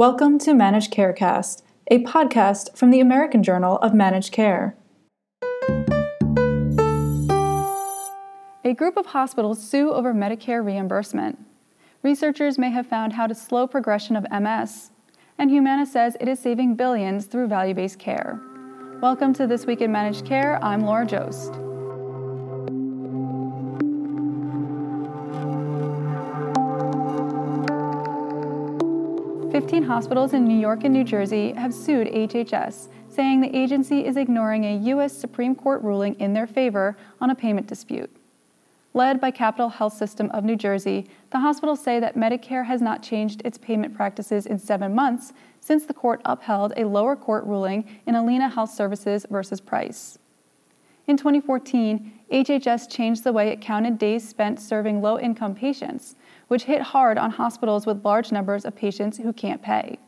Welcome to Managed Carecast, a podcast from the American Journal of Managed Care. A group of hospitals sue over Medicare reimbursement. Researchers may have found how to slow progression of MS, and Humana says it is saving billions through value based care. Welcome to This Week in Managed Care. I'm Laura Joszt. 15 hospitals in New York and New Jersey have sued HHS, saying the agency is ignoring a U.S. Supreme Court ruling in their favor on a payment dispute. Led by Capital Health System of New Jersey, the hospitals say that Medicare has not changed its payment practices in seven months since the court upheld a lower court ruling in Allina Health Services versus Price. In 2014, HHS changed the way it counted days spent serving low income patients, which hit hard on hospitals with large numbers of patients who can't pay.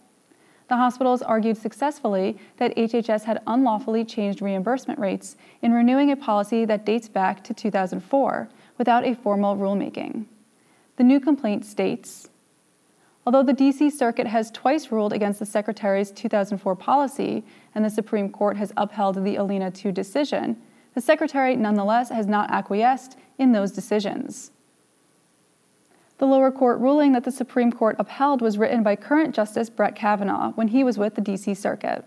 The hospitals argued successfully that HHS had unlawfully changed reimbursement rates in renewing a policy that dates back to 2004 without a formal rulemaking. The new complaint states Although the DC Circuit has twice ruled against the Secretary's 2004 policy and the Supreme Court has upheld the Allina II decision, the Secretary nonetheless has not acquiesced in those decisions. The lower court ruling that the Supreme Court upheld was written by current Justice Brett Kavanaugh when he was with the D.C. Circuit.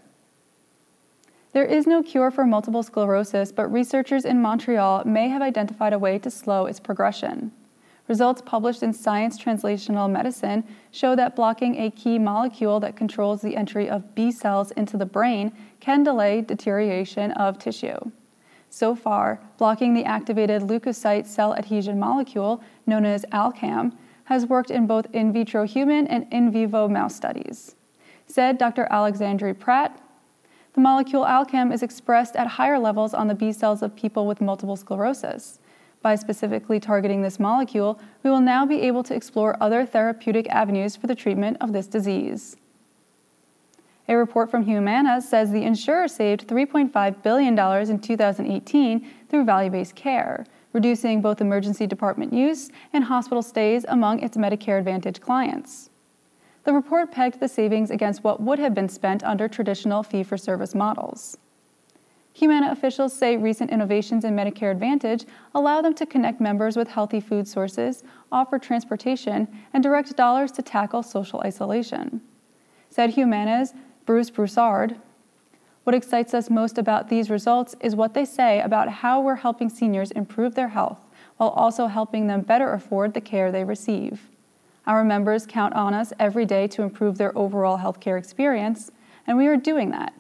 There is no cure for multiple sclerosis, but researchers in Montreal may have identified a way to slow its progression. Results published in Science Translational Medicine show that blocking a key molecule that controls the entry of B cells into the brain can delay deterioration of tissue. So far, blocking the activated leukocyte cell adhesion molecule, known as ALCAM, has worked in both in vitro human and in vivo mouse studies. Said Dr. Alexandre Prat, the molecule Alcam is expressed at higher levels on the B cells of people with multiple sclerosis. By specifically targeting this molecule, we will now be able to explore other therapeutic avenues for the treatment of this disease. A report from Humana says the insurer saved $3.5 billion in 2018 through value based care, reducing both emergency department use and hospital stays among its Medicare Advantage clients. The report pegged the savings against what would have been spent under traditional fee for service models. Humana officials say recent innovations in Medicare Advantage allow them to connect members with healthy food sources, offer transportation, and direct dollars to tackle social isolation. Said Humana's Bruce Broussard, what excites us most about these results is what they say about how we're helping seniors improve their health while also helping them better afford the care they receive. Our members count on us every day to improve their overall healthcare experience, and we are doing that.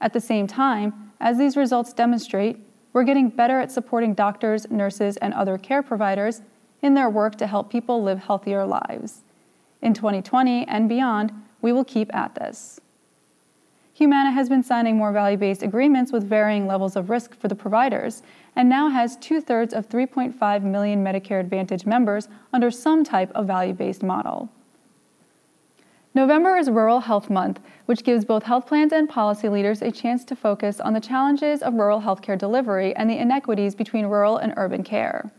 At the same time, as these results demonstrate, we're getting better at supporting doctors, nurses, and other care providers in their work to help people live healthier lives. In 2020 and beyond, we will keep at this. Humana has been signing more value based agreements with varying levels of risk for the providers and now has two thirds of 3.5 million Medicare Advantage members under some type of value based model. November is Rural Health Month, which gives both health plans and policy leaders a chance to focus on the challenges of rural healthcare delivery and the inequities between rural and urban care.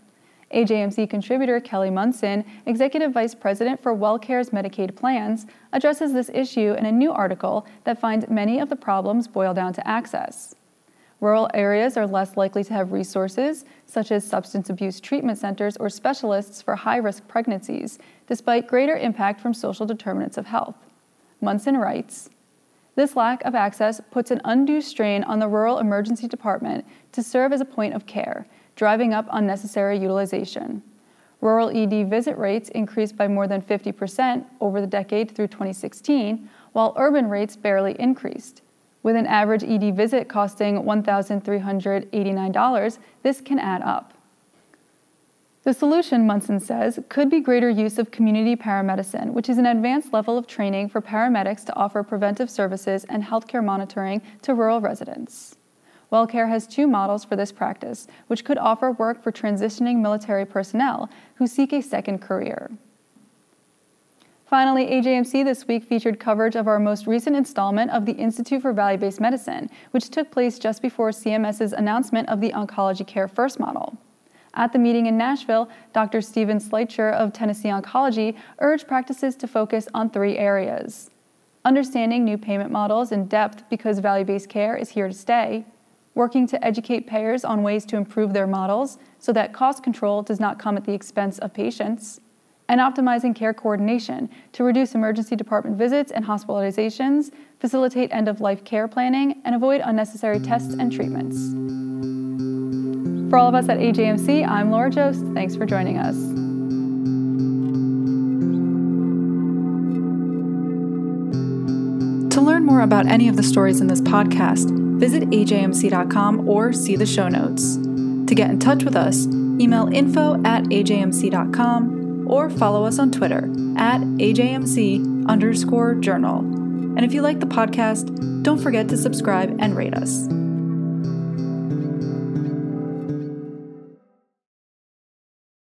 AJMC contributor Kelly Munson, Executive Vice President for WellCare's Medicaid plans, addresses this issue in a new article that finds many of the problems boil down to access. Rural areas are less likely to have resources, such as substance abuse treatment centers or specialists for high risk pregnancies, despite greater impact from social determinants of health. Munson writes This lack of access puts an undue strain on the rural emergency department to serve as a point of care driving up unnecessary utilization. Rural ED visit rates increased by more than 50% over the decade through 2016, while urban rates barely increased. With an average ED visit costing $1,389, this can add up. The solution, Munson says, could be greater use of community paramedicine, which is an advanced level of training for paramedics to offer preventive services and healthcare monitoring to rural residents. WellCare has two models for this practice, which could offer work for transitioning military personnel who seek a second career. Finally, AJMC this week featured coverage of our most recent installment of the Institute for Value Based Medicine, which took place just before CMS's announcement of the Oncology Care First model. At the meeting in Nashville, Dr. Stephen Schleicher of Tennessee Oncology urged practices to focus on three areas understanding new payment models in depth because value based care is here to stay, working to educate payers on ways to improve their models so that cost control does not come at the expense of patients, and optimizing care coordination to reduce emergency department visits and hospitalizations, facilitate end of life care planning, and avoid unnecessary tests and treatments. For all of us at AJMC, I'm Laura Joszt. Thanks for joining us. To learn more about any of the stories in this podcast, visit ajmc.com or see the show notes. To get in touch with us, email info at ajmc.com or follow us on Twitter at ajmc underscore journal. And if you like the podcast, don't forget to subscribe and rate us.